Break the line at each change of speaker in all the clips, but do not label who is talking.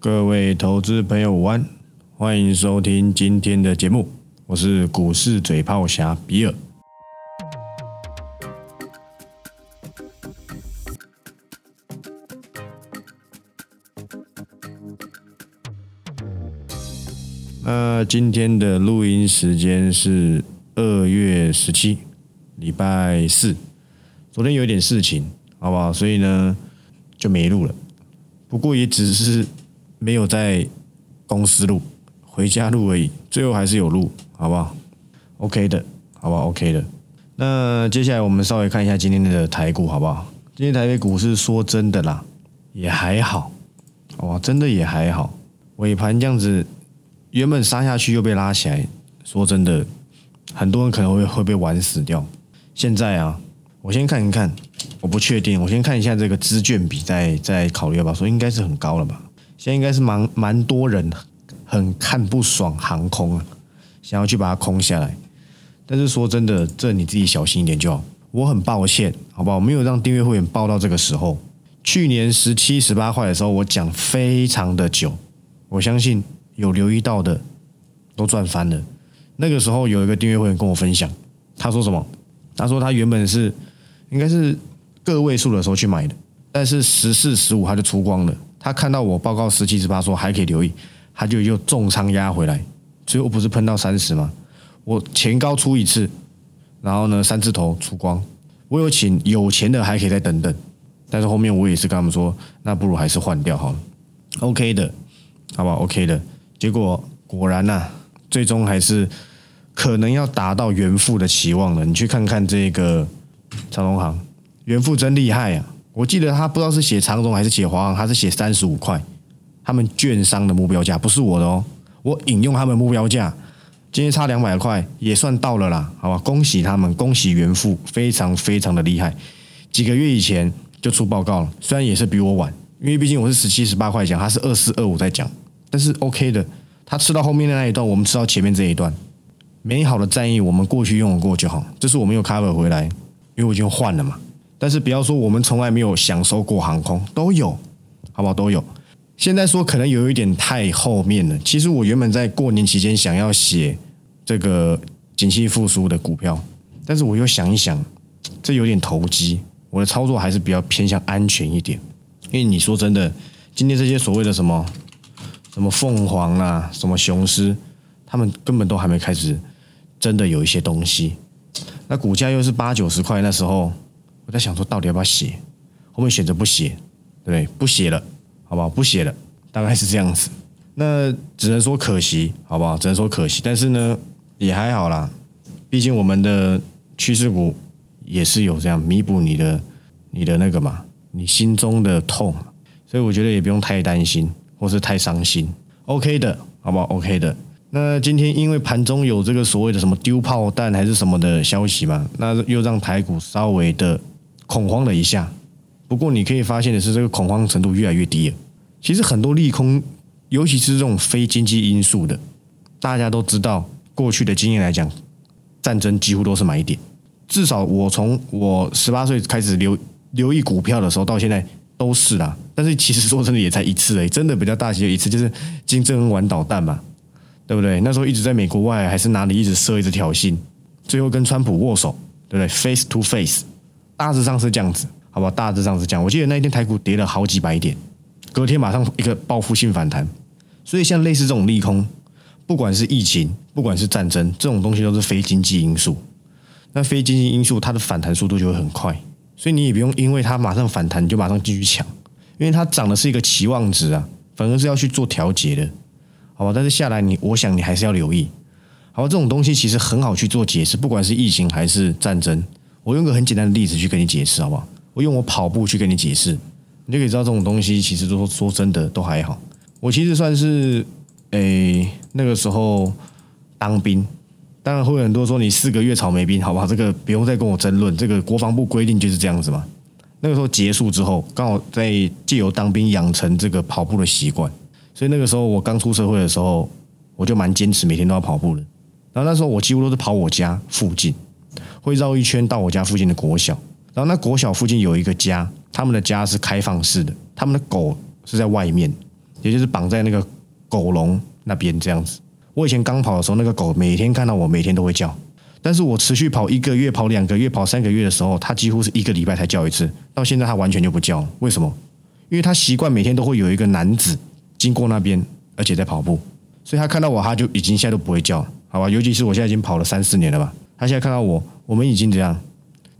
各位投资朋友午安，欢迎收听今天的节目，我是股市嘴炮侠比尔。那今天的录音时间是二月十七，礼拜四。昨天有点事情，好不好？所以呢就没录了。不过也只是没有在公司录，回家录而已。最后还是有录，好不好？OK 的，好不好？OK 的。那接下来我们稍微看一下今天的台股，好不好？今天台北股市说真的啦，也还好，哇，真的也还好。尾盘这样子，原本杀下去又被拉起来，说真的，很多人可能会会被玩死掉。现在啊，我先看一看，我不确定，我先看一下这个资券比，再再考虑要不要说，应该是很高了吧？现在应该是蛮蛮多人很看不爽航空啊，想要去把它空下来。但是说真的，这你自己小心一点就好。我很抱歉，好不好？没有让订阅会员报到这个时候。去年十七、十八块的时候，我讲非常的久，我相信有留意到的都赚翻了。那个时候有一个订阅会员跟我分享，他说什么？他说他原本是应该是个位数的时候去买的，但是十四、十五他就出光了。他看到我报告十七、十八说还可以留意，他就又重仓压回来，最后不是喷到三十吗？我前高出一次，然后呢三字头出光，我有请有钱的还可以再等等，但是后面我也是跟他们说，那不如还是换掉好了，OK 的，好不好？OK 的，结果果然呐，最终还是可能要达到原富的期望了。你去看看这个长隆行，原富真厉害啊！我记得他不知道是写长荣还是写华航，他是写三十五块，他们券商的目标价不是我的哦，我引用他们目标价。今天差两百块也算到了啦，好吧，恭喜他们，恭喜元富，非常非常的厉害。几个月以前就出报告了，虽然也是比我晚，因为毕竟我是十七十八块讲，他是二四二五在讲，但是 OK 的，他吃到后面的那一段，我们吃到前面这一段。美好的战役我们过去用过就好，这是我们有 cover 回来，因为我已经换了嘛。但是不要说我们从来没有享受过航空，都有，好不好？都有。现在说可能有一点太后面了。其实我原本在过年期间想要写这个景气复苏的股票，但是我又想一想，这有点投机。我的操作还是比较偏向安全一点。因为你说真的，今天这些所谓的什么什么凤凰啊，什么雄狮，他们根本都还没开始真的有一些东西。那股价又是八九十块，那时候我在想说，到底要不要写？后面选择不写，对不对？不写了。好不好？不写了，大概是这样子。那只能说可惜，好不好？只能说可惜。但是呢，也还好啦。毕竟我们的趋势股也是有这样弥补你的、你的那个嘛，你心中的痛。所以我觉得也不用太担心，或是太伤心。OK 的，好不好？OK 的。那今天因为盘中有这个所谓的什么丢炮弹还是什么的消息嘛，那又让台股稍微的恐慌了一下。不过你可以发现的是，这个恐慌程度越来越低了。其实很多利空，尤其是这种非经济因素的，大家都知道，过去的经验来讲，战争几乎都是买点。至少我从我十八岁开始留留意股票的时候，到现在都是啦。但是其实说真的，也才一次诶，真的比较大型一次，就是金正恩玩导弹嘛，对不对？那时候一直在美国外，还是哪里一直设一直挑衅，最后跟川普握手，对不对？Face to face，大致上是这样子。好吧，大致上是这样。我记得那一天台股跌了好几百点，隔天马上一个报复性反弹。所以像类似这种利空，不管是疫情，不管是战争，这种东西都是非经济因素。那非经济因素，它的反弹速度就会很快。所以你也不用因为它马上反弹，你就马上继续抢，因为它涨的是一个期望值啊，反而是要去做调节的。好吧，但是下来你，我想你还是要留意。好，这种东西其实很好去做解释，不管是疫情还是战争，我用个很简单的例子去跟你解释，好不好？我用我跑步去跟你解释，你就可以知道这种东西其实都说真的都还好。我其实算是诶那个时候当兵，当然会有很多说你四个月草莓兵，好不好？这个不用再跟我争论，这个国防部规定就是这样子嘛。那个时候结束之后，刚好在借由当兵养成这个跑步的习惯，所以那个时候我刚出社会的时候，我就蛮坚持每天都要跑步的。然后那时候我几乎都是跑我家附近，会绕一圈到我家附近的国小。然后那国小附近有一个家，他们的家是开放式的，他们的狗是在外面，也就是绑在那个狗笼那边这样子。我以前刚跑的时候，那个狗每天看到我，每天都会叫。但是我持续跑一个月、跑两个月、跑三个月的时候，它几乎是一个礼拜才叫一次。到现在它完全就不叫，为什么？因为它习惯每天都会有一个男子经过那边，而且在跑步，所以它看到我，它就已经现在都不会叫，好吧？尤其是我现在已经跑了三四年了吧，它现在看到我，我们已经怎样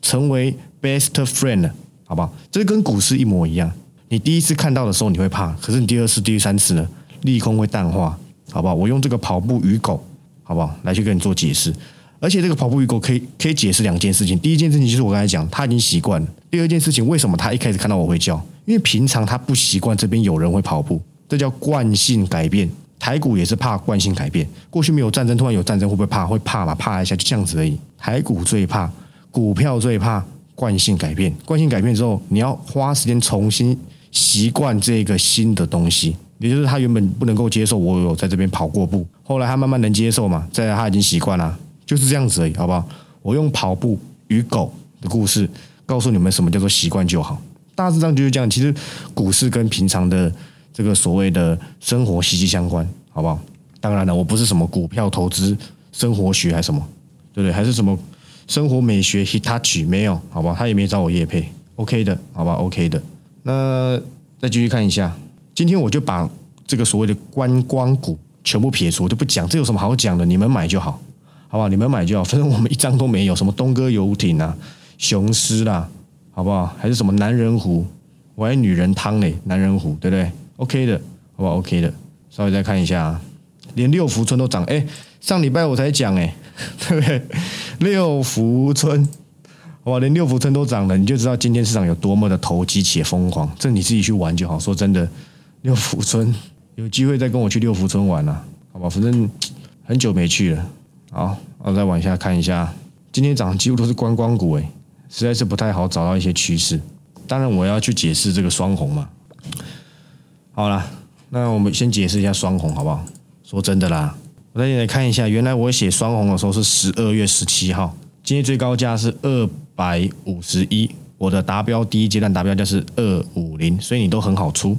成为 best friend 了，好不好？这跟股市一模一样。你第一次看到的时候你会怕，可是你第二次、第三次呢，利空会淡化，好不好？我用这个跑步与狗，好不好？来去跟你做解释。而且这个跑步与狗可以可以解释两件事情。第一件事情就是我刚才讲，他已经习惯了。第二件事情，为什么他一开始看到我会叫？因为平常他不习惯这边有人会跑步，这叫惯性改变。台股也是怕惯性改变。过去没有战争，突然有战争，会不会怕？会怕嘛？怕一下就这样子而已。台股最怕，股票最怕惯性改变。惯性改变之后，你要花时间重新习惯这个新的东西。也就是他原本不能够接受我有在这边跑过步，后来他慢慢能接受嘛，在他已经习惯了。就是这样子而已，好不好？我用跑步与狗的故事告诉你们什么叫做习惯就好。大致上就是这样。其实股市跟平常的这个所谓的生活息息相关，好不好？当然了，我不是什么股票投资、生活学还是什么，对不对？还是什么生活美学 Hitachi 没有，好不好？他也没找我叶配，OK 的，好吧？OK 的。那再继续看一下，今天我就把这个所谓的观光股全部撇除，我就不讲，这有什么好讲的？你们买就好。好不好？你们买就好，反正我们一张都没有。什么东哥游艇啊，雄狮啦，好不好？还是什么男人湖，我还女人汤嘞，男人湖，对不对？OK 的，好不好？OK 的。稍微再看一下，连六福村都涨，哎，上礼拜我才讲，哎，对不对？六福村，哇，连六福村都涨了，你就知道今天市场有多么的投机且疯狂。这你自己去玩就好。说真的，六福村有机会再跟我去六福村玩了，好吧？反正很久没去了。好，我再往下看一下，今天涨几乎都是观光股，诶，实在是不太好找到一些趋势。当然，我要去解释这个双红嘛。好了，那我们先解释一下双红好不好？说真的啦，我再来看一下，原来我写双红的时候是十二月十七号，今天最高价是二百五十一，我的达标第一阶段达标价是二五零，所以你都很好出，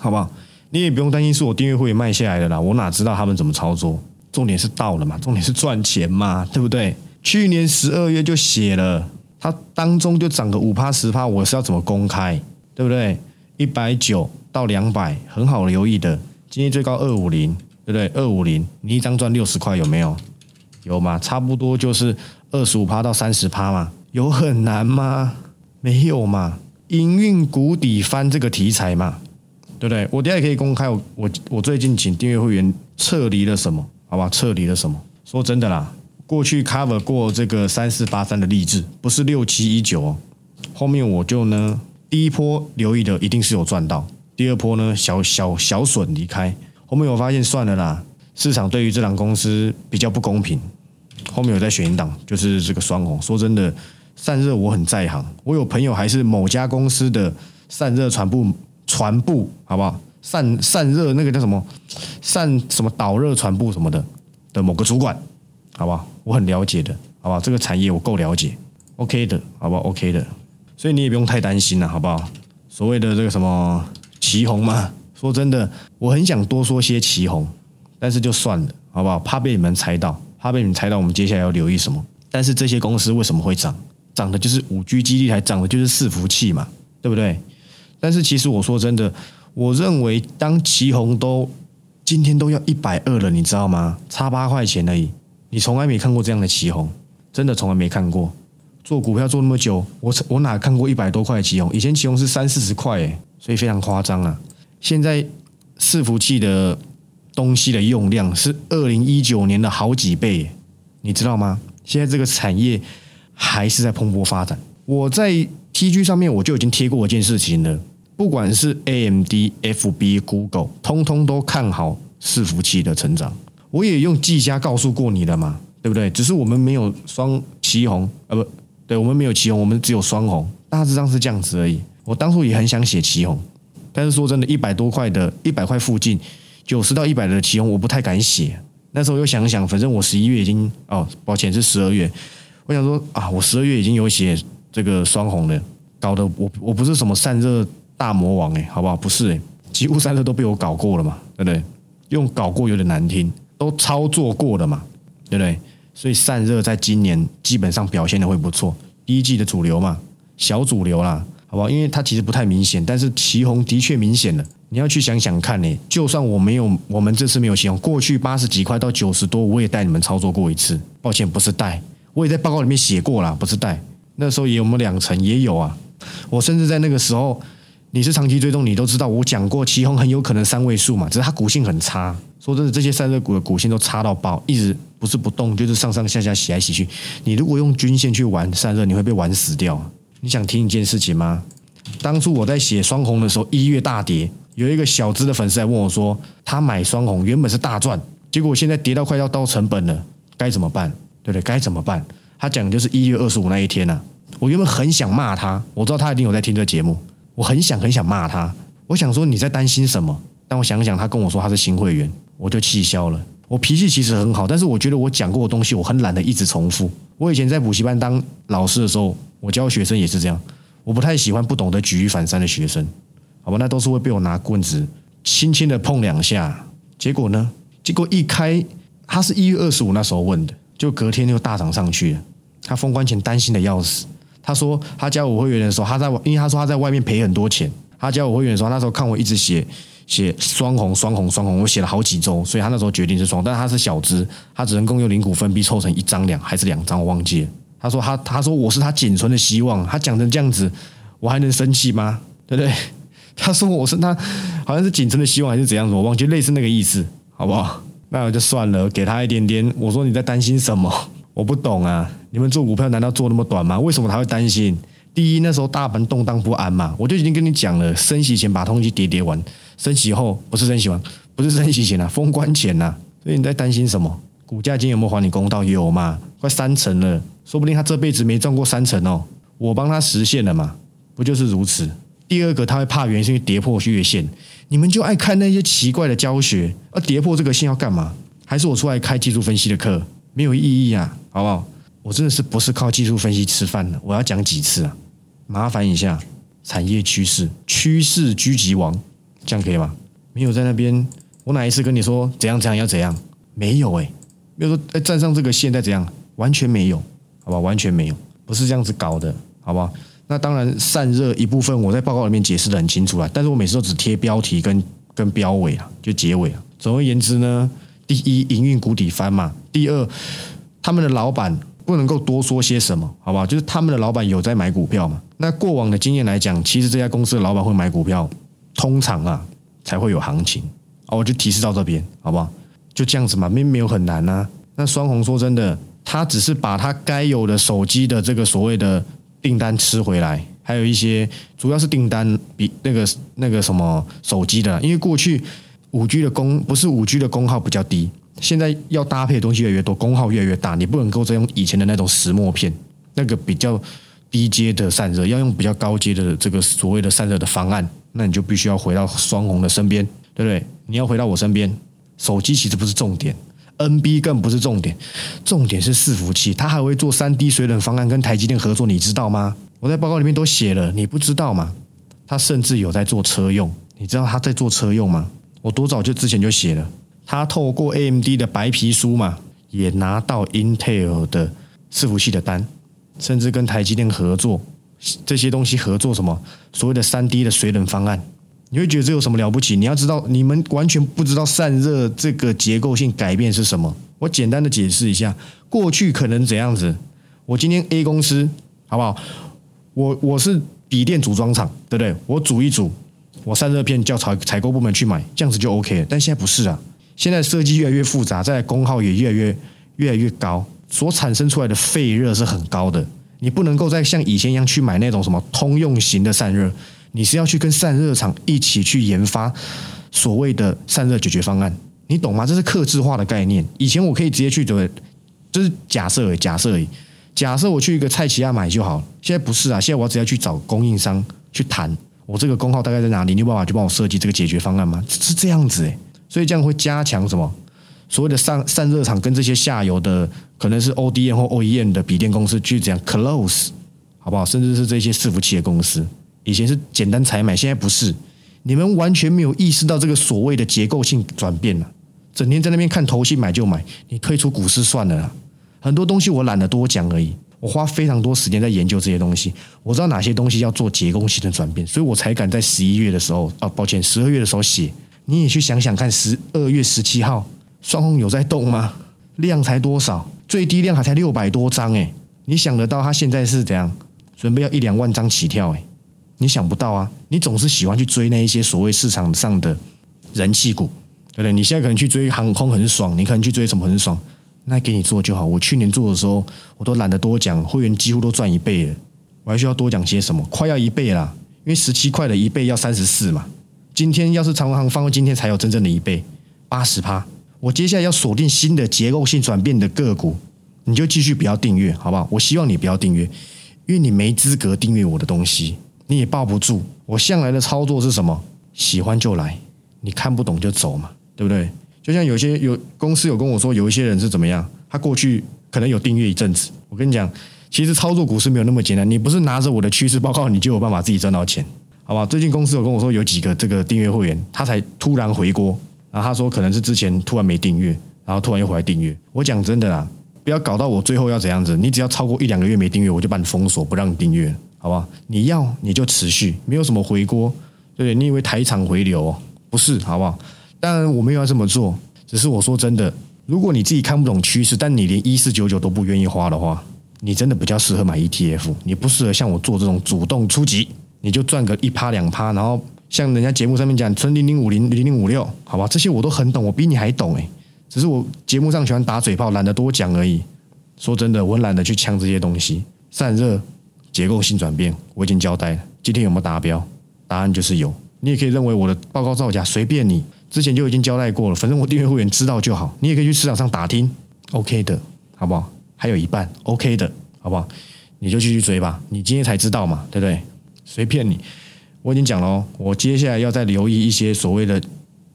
好不好？你也不用担心是我订阅会卖下来的啦，我哪知道他们怎么操作？重点是到了嘛，重点是赚钱嘛，对不对？去年十二月就写了，它当中就涨个五趴十趴，我是要怎么公开，对不对？一百九到两百，很好留意的。今天最高二五零，对不对？二五零，你一张赚六十块，有没有？有吗？差不多就是二十五趴到三十趴嘛，有很难吗？没有嘛。营运谷底翻这个题材嘛，对不对？我等下可以公开，我我我最近请订阅会员撤离了什么？好吧，撤离了什么？说真的啦，过去 cover 过这个三四八三的励志，不是六七一九哦。后面我就呢，第一波留意的一定是有赚到，第二波呢小小小损离开。后面我发现算了啦，市场对于这档公司比较不公平。后面有在选一档，就是这个双红。说真的，散热我很在行，我有朋友还是某家公司的散热传部传部，好不好？散散热那个叫什么？散什么导热传播什么的的某个主管，好不好，我很了解的，好不好，这个产业我够了解，OK 的，好不好？OK 的，所以你也不用太担心了，好不好？所谓的这个什么旗红嘛，说真的，我很想多说些旗红，但是就算了，好不好？怕被你们猜到，怕被你们猜到，我们接下来要留意什么？但是这些公司为什么会涨？涨的就是五 G 基地台，涨的就是伺服器嘛，对不对？但是其实我说真的。我认为，当旗红都今天都要一百二了，你知道吗？差八块钱而已。你从来没看过这样的旗红，真的从来没看过。做股票做那么久，我我哪看过一百多块的旗红？以前旗红是三四十块，诶，所以非常夸张啊。现在伺服器的东西的用量是二零一九年的好几倍，你知道吗？现在这个产业还是在蓬勃发展。我在 TG 上面我就已经贴过一件事情了。不管是 AMD、FB、Google，通通都看好伺服器的成长。我也用技嘉告诉过你了嘛，对不对？只是我们没有双旗红，呃，不对，我们没有旗红，我们只有双红，大致上是这样子而已。我当初也很想写旗红，但是说真的，一百多块的，一百块附近，九十到一百的旗红，我不太敢写。那时候又想想，反正我十一月已经，哦，抱歉是十二月，我想说啊，我十二月已经有写这个双红了，搞得我我不是什么散热。大魔王哎，好不好？不是哎，几乎散热都被我搞过了嘛，对不对？用搞过有点难听，都操作过了嘛，对不对？所以散热在今年基本上表现的会不错，第一季的主流嘛，小主流啦，好不好？因为它其实不太明显，但是旗红的确明显了。你要去想想看呢，就算我没有，我们这次没有旗红，过去八十几块到九十多，我也带你们操作过一次。抱歉，不是带，我也在报告里面写过了，不是带。那时候也有没有两成也有啊，我甚至在那个时候。你是长期追踪，你都知道我讲过，旗红很有可能三位数嘛，只是它股性很差。说真的，这些散热股的股性都差到爆，一直不是不动，就是上上下下洗来洗去。你如果用均线去玩散热，你会被玩死掉。你想听一件事情吗？当初我在写双红的时候，一月大跌，有一个小资的粉丝来问我说，他买双红原本是大赚，结果现在跌到快要到成本了，该怎么办？对不对？该怎么办？他讲的就是一月二十五那一天呐。我原本很想骂他，我知道他一定有在听这节目。我很想很想骂他，我想说你在担心什么？但我想想，他跟我说他是新会员，我就气消了。我脾气其实很好，但是我觉得我讲过的东西，我很懒得一直重复。我以前在补习班当老师的时候，我教学生也是这样，我不太喜欢不懂得举一反三的学生，好吧？那都是会被我拿棍子轻轻的碰两下。结果呢？结果一开，他是一月二十五那时候问的，就隔天就大涨上去了。他封关前担心的要死。他说他加我会员的时候，他在因为他说他在外面赔很多钱。他加我会员的时候，那时候看我一直写写双红双红双红，我写了好几周，所以他那时候决定是双。但他是小资，他只能够用零股分币凑成一张两还是两张，我忘记了。他说他他说我是他仅存的希望。他讲成这样子，我还能生气吗？对不对？他说我是他好像是仅存的希望还是怎样子，我忘记类似那个意思，好不好？那我就算了，给他一点点。我说你在担心什么？我不懂啊。你们做股票难道做那么短吗？为什么他会担心？第一，那时候大盘动荡不安嘛，我就已经跟你讲了，升息前把东西跌跌完，升息后不是升息完，不是升息前啊，封关前呐，所以你在担心什么？股价今天有没有还你公道？有嘛？快三成了，说不定他这辈子没赚过三成哦，我帮他实现了嘛，不就是如此？第二个他会怕原因是跌破月线，你们就爱看那些奇怪的教学，而跌破这个线要干嘛？还是我出来开技术分析的课，没有意义啊，好不好？我真的是不是靠技术分析吃饭的？我要讲几次啊？麻烦一下，产业趋势，趋势狙击王，这样可以吗？没有在那边，我哪一次跟你说怎样怎样要怎样？没有哎，没有说哎站上这个线再怎样，完全没有，好吧？完全没有，不是这样子搞的，好吧？那当然散热一部分我在报告里面解释的很清楚了，但是我每次都只贴标题跟跟标尾啊，就结尾啊。总而言之呢，第一营运谷底翻嘛，第二他们的老板。不能够多说些什么，好不好？就是他们的老板有在买股票嘛？那过往的经验来讲，其实这家公司的老板会买股票，通常啊才会有行情哦。我就提示到这边，好不好？就这样子嘛，没没有很难啊。那双红说真的，他只是把他该有的手机的这个所谓的订单吃回来，还有一些主要是订单比那个那个什么手机的，因为过去五 G 的功不是五 G 的功耗比较低。现在要搭配的东西越来越多，功耗越来越大，你不能够再用以前的那种石墨片，那个比较低阶的散热，要用比较高阶的这个所谓的散热的方案，那你就必须要回到双红的身边，对不对？你要回到我身边，手机其实不是重点，NB 更不是重点，重点是伺服器，它还会做三 D 水冷方案，跟台积电合作，你知道吗？我在报告里面都写了，你不知道吗？他甚至有在做车用，你知道他在做车用吗？我多早就之前就写了。他透过 AMD 的白皮书嘛，也拿到 Intel 的伺服器的单，甚至跟台积电合作，这些东西合作什么所谓的三 D 的水冷方案，你会觉得这有什么了不起？你要知道，你们完全不知道散热这个结构性改变是什么。我简单的解释一下，过去可能怎样子？我今天 A 公司好不好？我我是笔电组装厂，对不对？我组一组，我散热片叫采采购部门去买，这样子就 OK 了。但现在不是啊。现在设计越来越复杂，在功耗也越来越越来越高，所产生出来的废热是很高的。你不能够再像以前一样去买那种什么通用型的散热，你是要去跟散热厂一起去研发所谓的散热解决方案，你懂吗？这是克制化的概念。以前我可以直接去的，就是假设而已，假设而已。假设我去一个蔡奇亚买就好，现在不是啊，现在我只要去找供应商去谈，我这个功耗大概在哪里，你有办法去帮我设计这个解决方案吗？是这样子诶。所以这样会加强什么？所谓的散散热厂跟这些下游的，可能是 ODM 或 OEM 的笔电公司去这样 close，好不好？甚至是这些伺服器的公司，以前是简单采买，现在不是。你们完全没有意识到这个所谓的结构性转变了，整天在那边看头戏买就买，你退出股市算了啦。很多东西我懒得多讲而已，我花非常多时间在研究这些东西，我知道哪些东西要做结构性的转变，所以我才敢在十一月的时候，啊，抱歉，十二月的时候写。你也去想想看，十二月十七号双红有在动吗？量才多少？最低量还才六百多张诶，你想得到它现在是怎样？准备要一两万张起跳诶，你想不到啊！你总是喜欢去追那一些所谓市场上的人气股，对不对？你现在可能去追航空很爽，你可能去追什么很爽，那给你做就好。我去年做的时候，我都懒得多讲，会员几乎都赚一倍了，我还需要多讲些什么？快要一倍啦，因为十七块的一倍要三十四嘛。今天要是长航放到今天才有真正的一倍八十趴，我接下来要锁定新的结构性转变的个股，你就继续不要订阅，好不好？我希望你不要订阅。因为你没资格订阅我的东西，你也抱不住。我向来的操作是什么？喜欢就来，你看不懂就走嘛，对不对？就像有些有公司有跟我说，有一些人是怎么样？他过去可能有订阅一阵子。我跟你讲，其实操作股市没有那么简单。你不是拿着我的趋势报告，你就有办法自己赚到钱，好吧？最近公司有跟我说，有几个这个订阅会员，他才突然回锅，然后他说可能是之前突然没订阅，然后突然又回来订阅。我讲真的啦。不要搞到我最后要怎样子？你只要超过一两个月没订阅，我就把你封锁，不让你订阅，好不好？你要你就持续，没有什么回锅，对不对？你以为台场回流哦？不是，好不好？当然我没有要这么做，只是我说真的，如果你自己看不懂趋势，但你连一四九九都不愿意花的话，你真的比较适合买 ETF，你不适合像我做这种主动出击，你就赚个一趴两趴，然后像人家节目上面讲存零零五零零零五六，好吧？这些我都很懂，我比你还懂诶。只是我节目上喜欢打嘴炮，懒得多讲而已。说真的，我懒得去呛这些东西。散热、结构性转变，我已经交代了。今天有没有达标？答案就是有。你也可以认为我的报告造假，随便你。之前就已经交代过了，反正我订阅会员知道就好。你也可以去市场上打听，OK 的，好不好？还有一半，OK 的，好不好？你就继续追吧。你今天才知道嘛，对不对？随便你。我已经讲了，我接下来要再留意一些所谓的。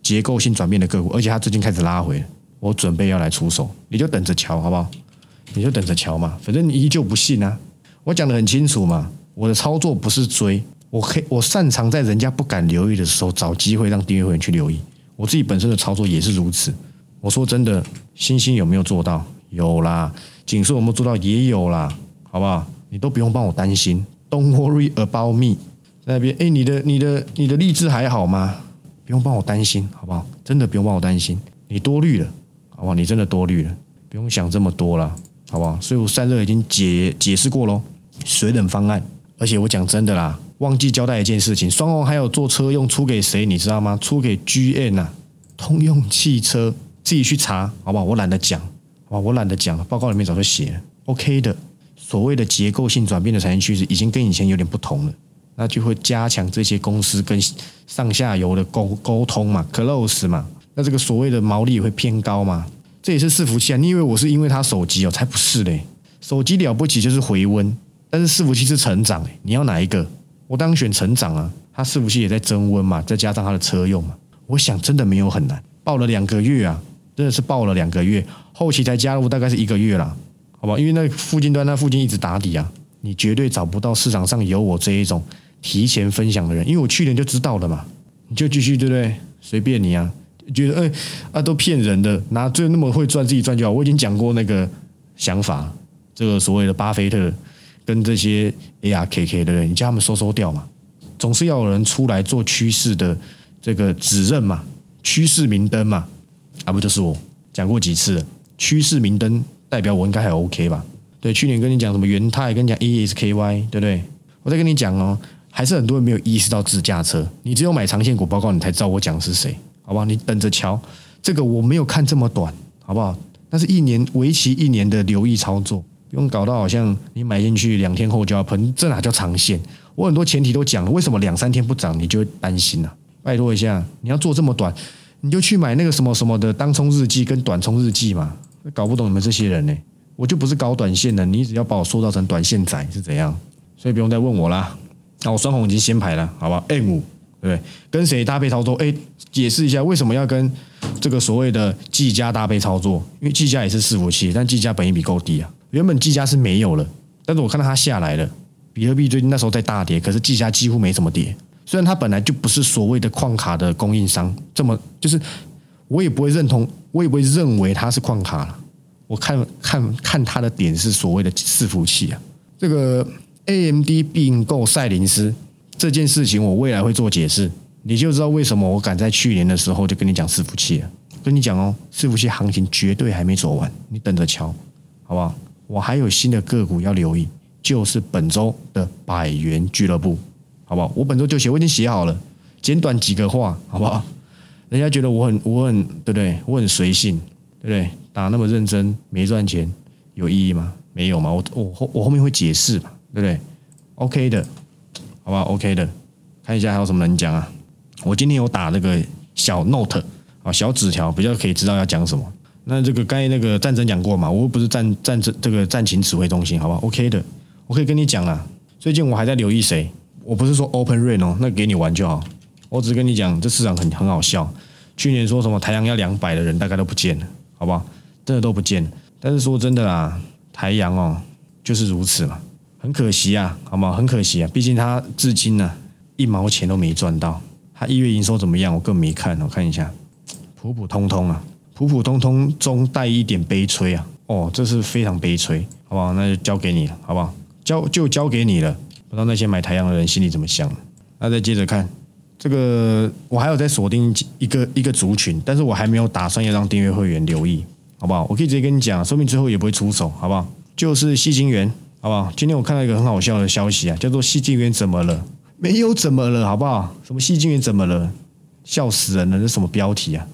结构性转变的个股，而且它最近开始拉回，我准备要来出手，你就等着瞧，好不好？你就等着瞧嘛，反正你依旧不信啊。我讲的很清楚嘛，我的操作不是追，我可以我擅长在人家不敢留意的时候找机会让订阅会员去留意。我自己本身的操作也是如此。我说真的，星星有没有做到？有啦。锦硕有没有做到？也有啦，好不好？你都不用帮我担心，Don't worry about me。那边，哎，你的、你的、你的励志还好吗？不用帮我担心，好不好？真的不用帮我担心，你多虑了，好不好？你真的多虑了，不用想这么多了，好不好？所以我散热已经解解释过喽，水冷方案。而且我讲真的啦，忘记交代一件事情，双红还有做车用出给谁，你知道吗？出给 G N 啊，通用汽车，自己去查，好不好？我懒得讲，好吧？我懒得讲，报告里面早就写了，OK 的。所谓的结构性转变的产业趋势，已经跟以前有点不同了。那就会加强这些公司跟上下游的沟沟通嘛，close 嘛。那这个所谓的毛利也会偏高嘛？这也是伺服器啊。你以为我是因为它手机哦？才不是嘞！手机了不起就是回温，但是伺服器是成长。你要哪一个？我当选成长啊。它伺服器也在增温嘛，再加上它的车用嘛。我想真的没有很难。报了两个月啊，真的是报了两个月，后期才加入大概是一个月啦，好吧？因为那附近端那附近一直打底啊，你绝对找不到市场上有我这一种。提前分享的人，因为我去年就知道了嘛，你就继续对不对？随便你啊，觉得哎啊都骗人的，拿最那么会赚自己赚就好。我已经讲过那个想法，这个所谓的巴菲特跟这些 ARKK 的人，你叫他们收收掉嘛。总是要有人出来做趋势的这个指认嘛，趋势明灯嘛，啊不就是我讲过几次了？趋势明灯代表我应该还 OK 吧？对，去年跟你讲什么元泰，跟你讲 ESKY，对不对？我再跟你讲哦。还是很多人没有意识到自驾车，你只有买长线股报告，你才知道我讲是谁，好不好？你等着瞧，这个我没有看这么短，好不好？那是一年为期一年的留意操作，不用搞到好像你买进去两天后就要喷，这哪叫长线？我很多前提都讲了，为什么两三天不涨你就会担心呢？拜托一下，你要做这么短，你就去买那个什么什么的当冲日记跟短冲日记嘛。搞不懂你们这些人呢，我就不是搞短线的，你只要把我塑造成短线仔是怎样？所以不用再问我啦。那我双红已经先排了，好吧？M 五对不对？跟谁搭配操作？哎，解释一下为什么要跟这个所谓的技嘉搭配操作？因为技嘉也是伺服器，但技嘉本益比够低啊。原本技嘉是没有了，但是我看到它下来了。比特币最近那时候在大跌，可是技嘉几乎没怎么跌，虽然它本来就不是所谓的矿卡的供应商，这么就是我也不会认同，我也不会认为它是矿卡了。我看看看它的点是所谓的伺服器啊，这个 AMD 并购赛灵思这件事情，我未来会做解释，你就知道为什么我敢在去年的时候就跟你讲伺服器了。跟你讲哦，伺服器行情绝对还没走完，你等着瞧，好不好？我还有新的个股要留意，就是本周的百元俱乐部，好不好？我本周就写，我已经写好了，简短几个话，好不好？人家觉得我很我很对不对？我很随性，对不对？打那么认真没赚钱有意义吗？没有嘛？我我后我后面会解释嘛，对不对？OK 的，好不好？OK 的，看一下还有什么能讲啊？我今天有打那个小 Note。啊，小纸条比较可以知道要讲什么。那这个刚才那个战争讲过嘛，我又不是战战争这个战情指挥中心，好不好？OK 的，我可以跟你讲了。最近我还在留意谁，我不是说 Open Rain 哦，那给你玩就好。我只是跟你讲，这市场很很好笑。去年说什么太阳要两百的人大概都不见了，好不好？真的都不见了。但是说真的啦，太阳哦就是如此嘛，很可惜啊，好吗？很可惜啊，毕竟他至今呢一毛钱都没赚到。他一月营收怎么样？我更没看，我看一下。普普通通啊，普普通通中带一点悲催啊！哦，这是非常悲催，好不好？那就交给你了，好不好？交就交给你了。不知道那些买太阳的人心里怎么想？那再接着看这个，我还有在锁定一个一个族群，但是我还没有打算要让订阅会员留意，好不好？我可以直接跟你讲，说明最后也不会出手，好不好？就是细金元，好不好？今天我看到一个很好笑的消息啊，叫做细金元怎么了？没有怎么了，好不好？什么细金元怎么了？笑死人了！这什么标题啊？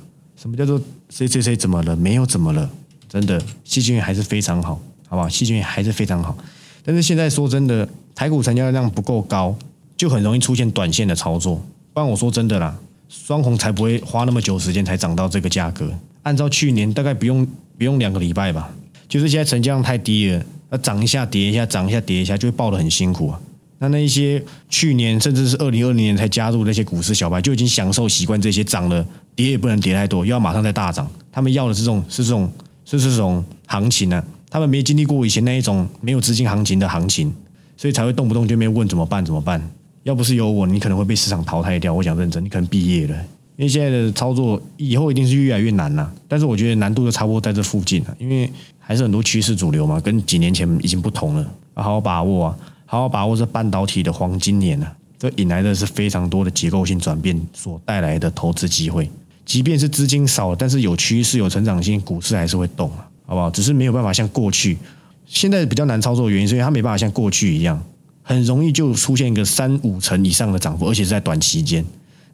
什么叫做谁谁谁怎么了？没有怎么了，真的，细菌还是非常好，好不好？细菌还是非常好，但是现在说真的，台股成交量不够高，就很容易出现短线的操作。不然我说真的啦，双红才不会花那么久时间才涨到这个价格。按照去年大概不用不用两个礼拜吧，就是现在成交量太低了，要涨一下跌一下，涨一下跌一下，就会爆得很辛苦啊。那那一些去年甚至是二零二零年才加入那些股市小白，就已经享受习惯这些涨了跌也不能跌太多，又要马上再大涨。他们要的是这种是这种是这种行情呢？他们没经历过以前那一种没有资金行情的行情，所以才会动不动就边问怎么办怎么办？要不是有我，你可能会被市场淘汰掉。我想认真，你可能毕业了，因为现在的操作以后一定是越来越难了。但是我觉得难度就差不多在这附近了，因为还是很多趋势主流嘛，跟几年前已经不同了，好好把握啊。好好把握这半导体的黄金年啊！这引来的是非常多的结构性转变所带来的投资机会。即便是资金少了，但是有趋势、有成长性，股市还是会动啊，好不好？只是没有办法像过去，现在比较难操作的原因，是因为它没办法像过去一样，很容易就出现一个三五成以上的涨幅，而且是在短期间。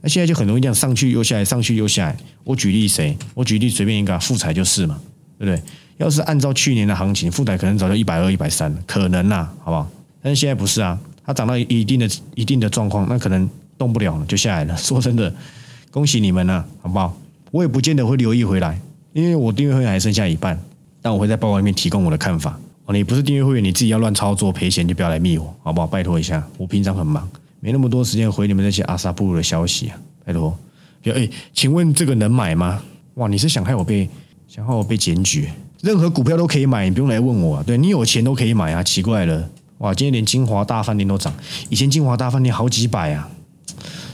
那现在就很容易这样上去又下来，上去又下来。我举例谁？我举例随便一个，富彩就是嘛，对不对？要是按照去年的行情，富彩可能早就一百二、一百三了，可能啦，好不好？但是现在不是啊，它涨到一定的一定的状况，那可能动不了了，就下来了。说真的，恭喜你们了，好不好？我也不见得会留意回来，因为我订阅会员还剩下一半，但我会在报告里面提供我的看法。哦，你不是订阅会员，你自己要乱操作赔钱就不要来密我，好不好？拜托一下，我平常很忙，没那么多时间回你们那些阿萨布鲁的消息啊，拜托。比如，哎，请问这个能买吗？哇，你是想害我被想害我被检举？任何股票都可以买，你不用来问我。对你有钱都可以买啊，奇怪了。哇，今天连金华大饭店都涨，以前金华大饭店好几百啊，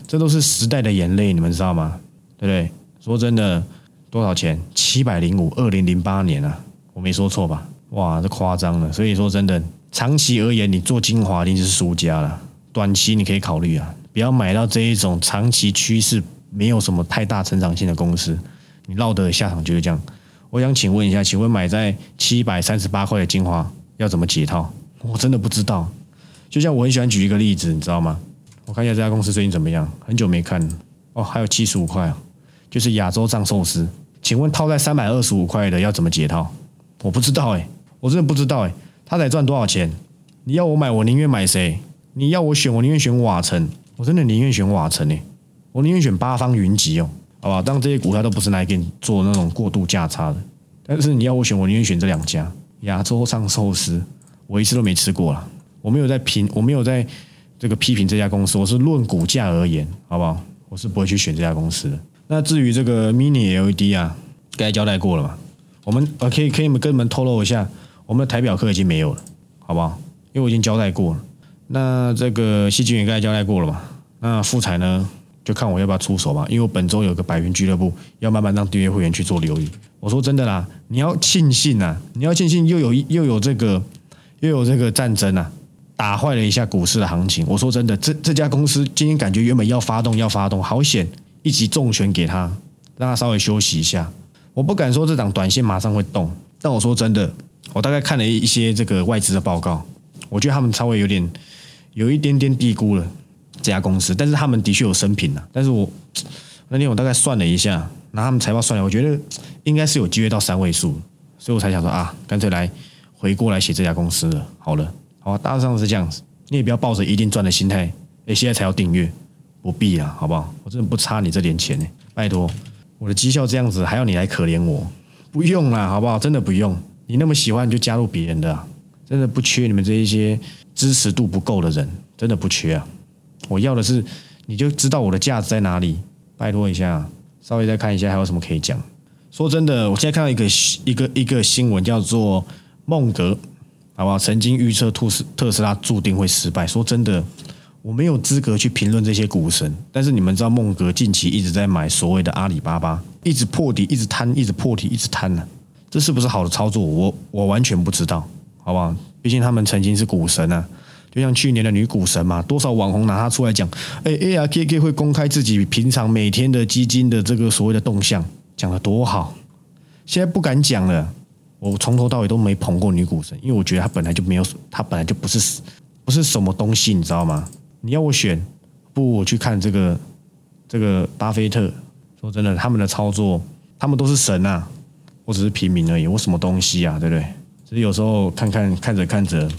这都是时代的眼泪，你们知道吗？对不对？说真的，多少钱？七百零五，二零零八年啊，我没说错吧？哇，这夸张了。所以说真的，长期而言，你做金华一定是输家了。短期你可以考虑啊，不要买到这一种长期趋势没有什么太大成长性的公司，你落得下场就是这样。我想请问一下，请问买在七百三十八块的金华要怎么解套？我真的不知道，就像我很喜欢举一个例子，你知道吗？我看一下这家公司最近怎么样，很久没看了。哦，还有七十五块啊，就是亚洲藏寿司。请问套在三百二十五块的要怎么解套？我不知道哎，我真的不知道哎。他得赚多少钱？你要我买，我宁愿买谁？你要我选，我宁愿选瓦城。我真的宁愿选瓦城哎，我宁愿选八方云集哦，好吧？当然这些股票都不是来给你做那种过度价差的，但是你要我选，我宁愿选这两家亚洲藏寿司。我一次都没吃过了，我没有在评，我没有在这个批评这家公司，我是论股价而言，好不好？我是不会去选这家公司的。那至于这个 Mini LED 啊，该交代过了嘛？我们呃可以可以跟你们透露一下，我们的台表课已经没有了，好不好？因为我已经交代过了。那这个细菌也该交代过了嘛？那富彩呢，就看我要不要出手吧，因为我本周有个百元俱乐部要慢慢让订阅会员去做留意。我说真的啦，你要庆幸啊，你要庆幸又有又有这个又有这个战争啊，打坏了一下股市的行情。我说真的，这这家公司今天感觉原本要发动要发动，好险一击重拳给他，让他稍微休息一下。我不敢说这档短线马上会动，但我说真的，我大概看了一些这个外资的报告，我觉得他们稍微有点有一点点低估了这家公司，但是他们的确有生平啊。但是我那天我大概算了一下，拿他们财报算了，我觉得应该是有机会到三位数，所以我才想说啊，干脆来回过来写这家公司了。好了，好，大致上是这样子，你也不要抱着一定赚的心态，哎，现在才要订阅，不必啊，好不好？我真的不差你这点钱呢，拜托。我的绩效这样子，还要你来可怜我？不用啦，好不好？真的不用。你那么喜欢，就加入别人的，真的不缺你们这一些支持度不够的人，真的不缺啊。我要的是，你就知道我的价值在哪里。拜托一下，稍微再看一下还有什么可以讲。说真的，我现在看到一个一个一个新闻，叫做孟格，好不好？曾经预测特斯特斯拉注定会失败。说真的。我没有资格去评论这些股神，但是你们知道孟格近期一直在买所谓的阿里巴巴，一直破底，一直摊，一直破底，一直摊呢，这是不是好的操作？我我完全不知道，好不好？毕竟他们曾经是股神啊，就像去年的女股神嘛，多少网红拿他出来讲，哎，A R K K 会公开自己平常每天的基金的这个所谓的动向，讲的多好，现在不敢讲了。我从头到尾都没捧过女股神，因为我觉得她本来就没有，她本来就不是不是什么东西，你知道吗？你要我选，不如我去看这个这个巴菲特。说真的，他们的操作，他们都是神啊，我只是平民而已，我什么东西啊，对不对？所以有时候看看看着看着，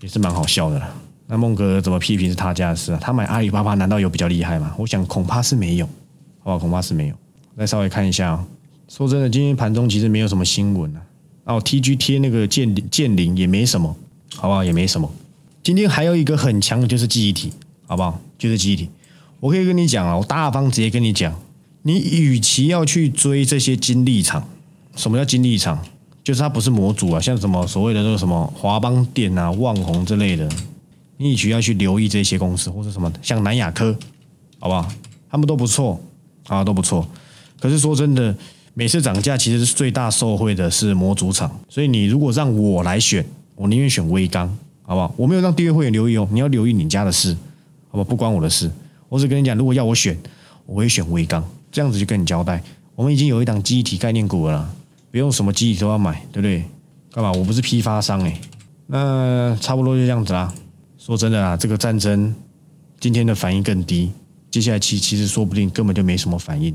也是蛮好笑的啦。那孟哥怎么批评是他家的事啊？他买阿里巴巴难道有比较厉害吗？我想恐怕是没有，好吧，恐怕是没有。再稍微看一下，说真的，今天盘中其实没有什么新闻啊。哦，TG 贴那个建建林也没什么，好不好？也没什么。今天还有一个很强的就是记忆体，好不好？就是记忆体，我可以跟你讲啊，我大方直接跟你讲，你与其要去追这些金立厂，什么叫金立厂？就是它不是模组啊，像什么所谓的那个什么华邦电啊、旺宏之类的，你与其要去留意这些公司，或者什么像南亚科，好不好？他们都不错啊，都不错。可是说真的，每次涨价其实是最大受惠的是模组厂，所以你如果让我来选，我宁愿选微钢。好不好？我没有让订阅会员留意哦，你要留意你家的事，好不好？不关我的事，我只跟你讲，如果要我选，我会选微钢，这样子就跟你交代。我们已经有一档记忆体概念股了，不用什么记忆体都要买，对不对？干嘛？我不是批发商哎。那差不多就这样子啦。说真的啦，这个战争今天的反应更低，接下来其其实说不定根本就没什么反应，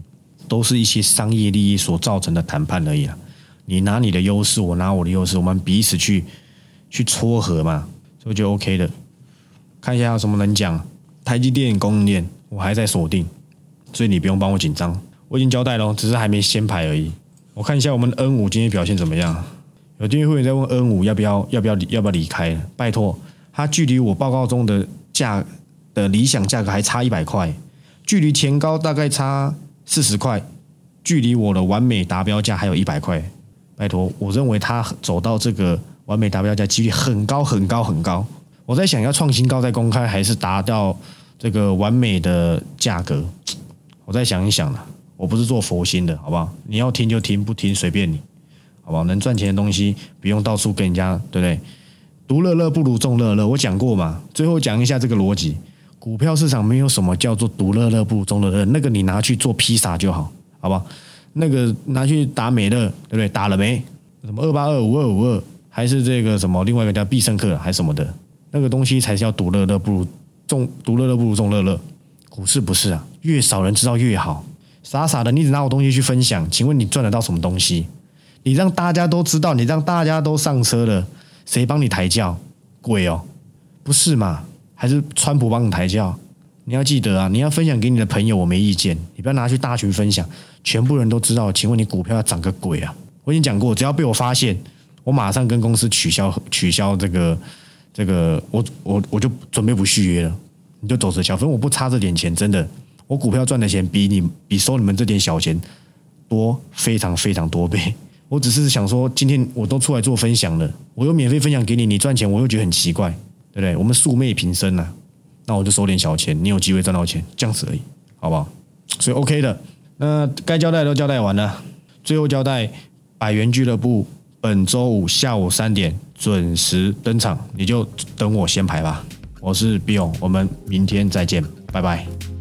都是一些商业利益所造成的谈判而已啊。你拿你的优势，我拿我的优势，我们彼此去去撮合嘛。所以就 OK 的，看一下有什么能讲。台积电供应链我还在锁定，所以你不用帮我紧张，我已经交代了，只是还没先排而已。我看一下我们 N 五今天表现怎么样？有订阅会员在问 N 五要不要要不要要不要离开？拜托，它距离我报告中的价的理想价格还差一百块，距离前高大概差四十块，距离我的完美达标价还有一百块。拜托，我认为它走到这个。完美达标价几率很高很高很高，我在想要创新高再公开，还是达到这个完美的价格？我再想一想了，我不是做佛心的，好不好？你要听就听，不听随便你，好不好？能赚钱的东西不用到处跟人家，对不对？独乐乐不如众乐乐，我讲过嘛。最后讲一下这个逻辑，股票市场没有什么叫做独乐乐不如众乐乐，那个你拿去做披萨就好，好不好？那个拿去打美乐，对不对？打了没？什么二八二五二五二？还是这个什么，另外一个叫必胜客，还是什么的，那个东西才是要独乐乐不如众独乐乐不如众乐乐。股市不是啊，越少人知道越好。傻傻的，你只拿我东西去分享，请问你赚得到什么东西？你让大家都知道，你让大家都上车了，谁帮你抬轿？鬼哦，不是嘛？还是川普帮你抬轿？你要记得啊，你要分享给你的朋友，我没意见，你不要拿去大群分享，全部人都知道。请问你股票要涨个鬼啊？我已经讲过，只要被我发现。我马上跟公司取消取消这个这个，我我我就准备不续约了，你就走着瞧，反正我不差这点钱，真的，我股票赚的钱比你比收你们这点小钱多非常非常多倍。我只是想说，今天我都出来做分享了，我又免费分享给你，你赚钱，我又觉得很奇怪，对不对？我们素昧平生呐，那我就收点小钱，你有机会赚到钱，这样子而已，好不好？所以 OK 的。那该交代都交代完了，最后交代百元俱乐部本周五下午三点准时登场，你就等我先排吧。我是 Bill，我们明天再见，拜拜。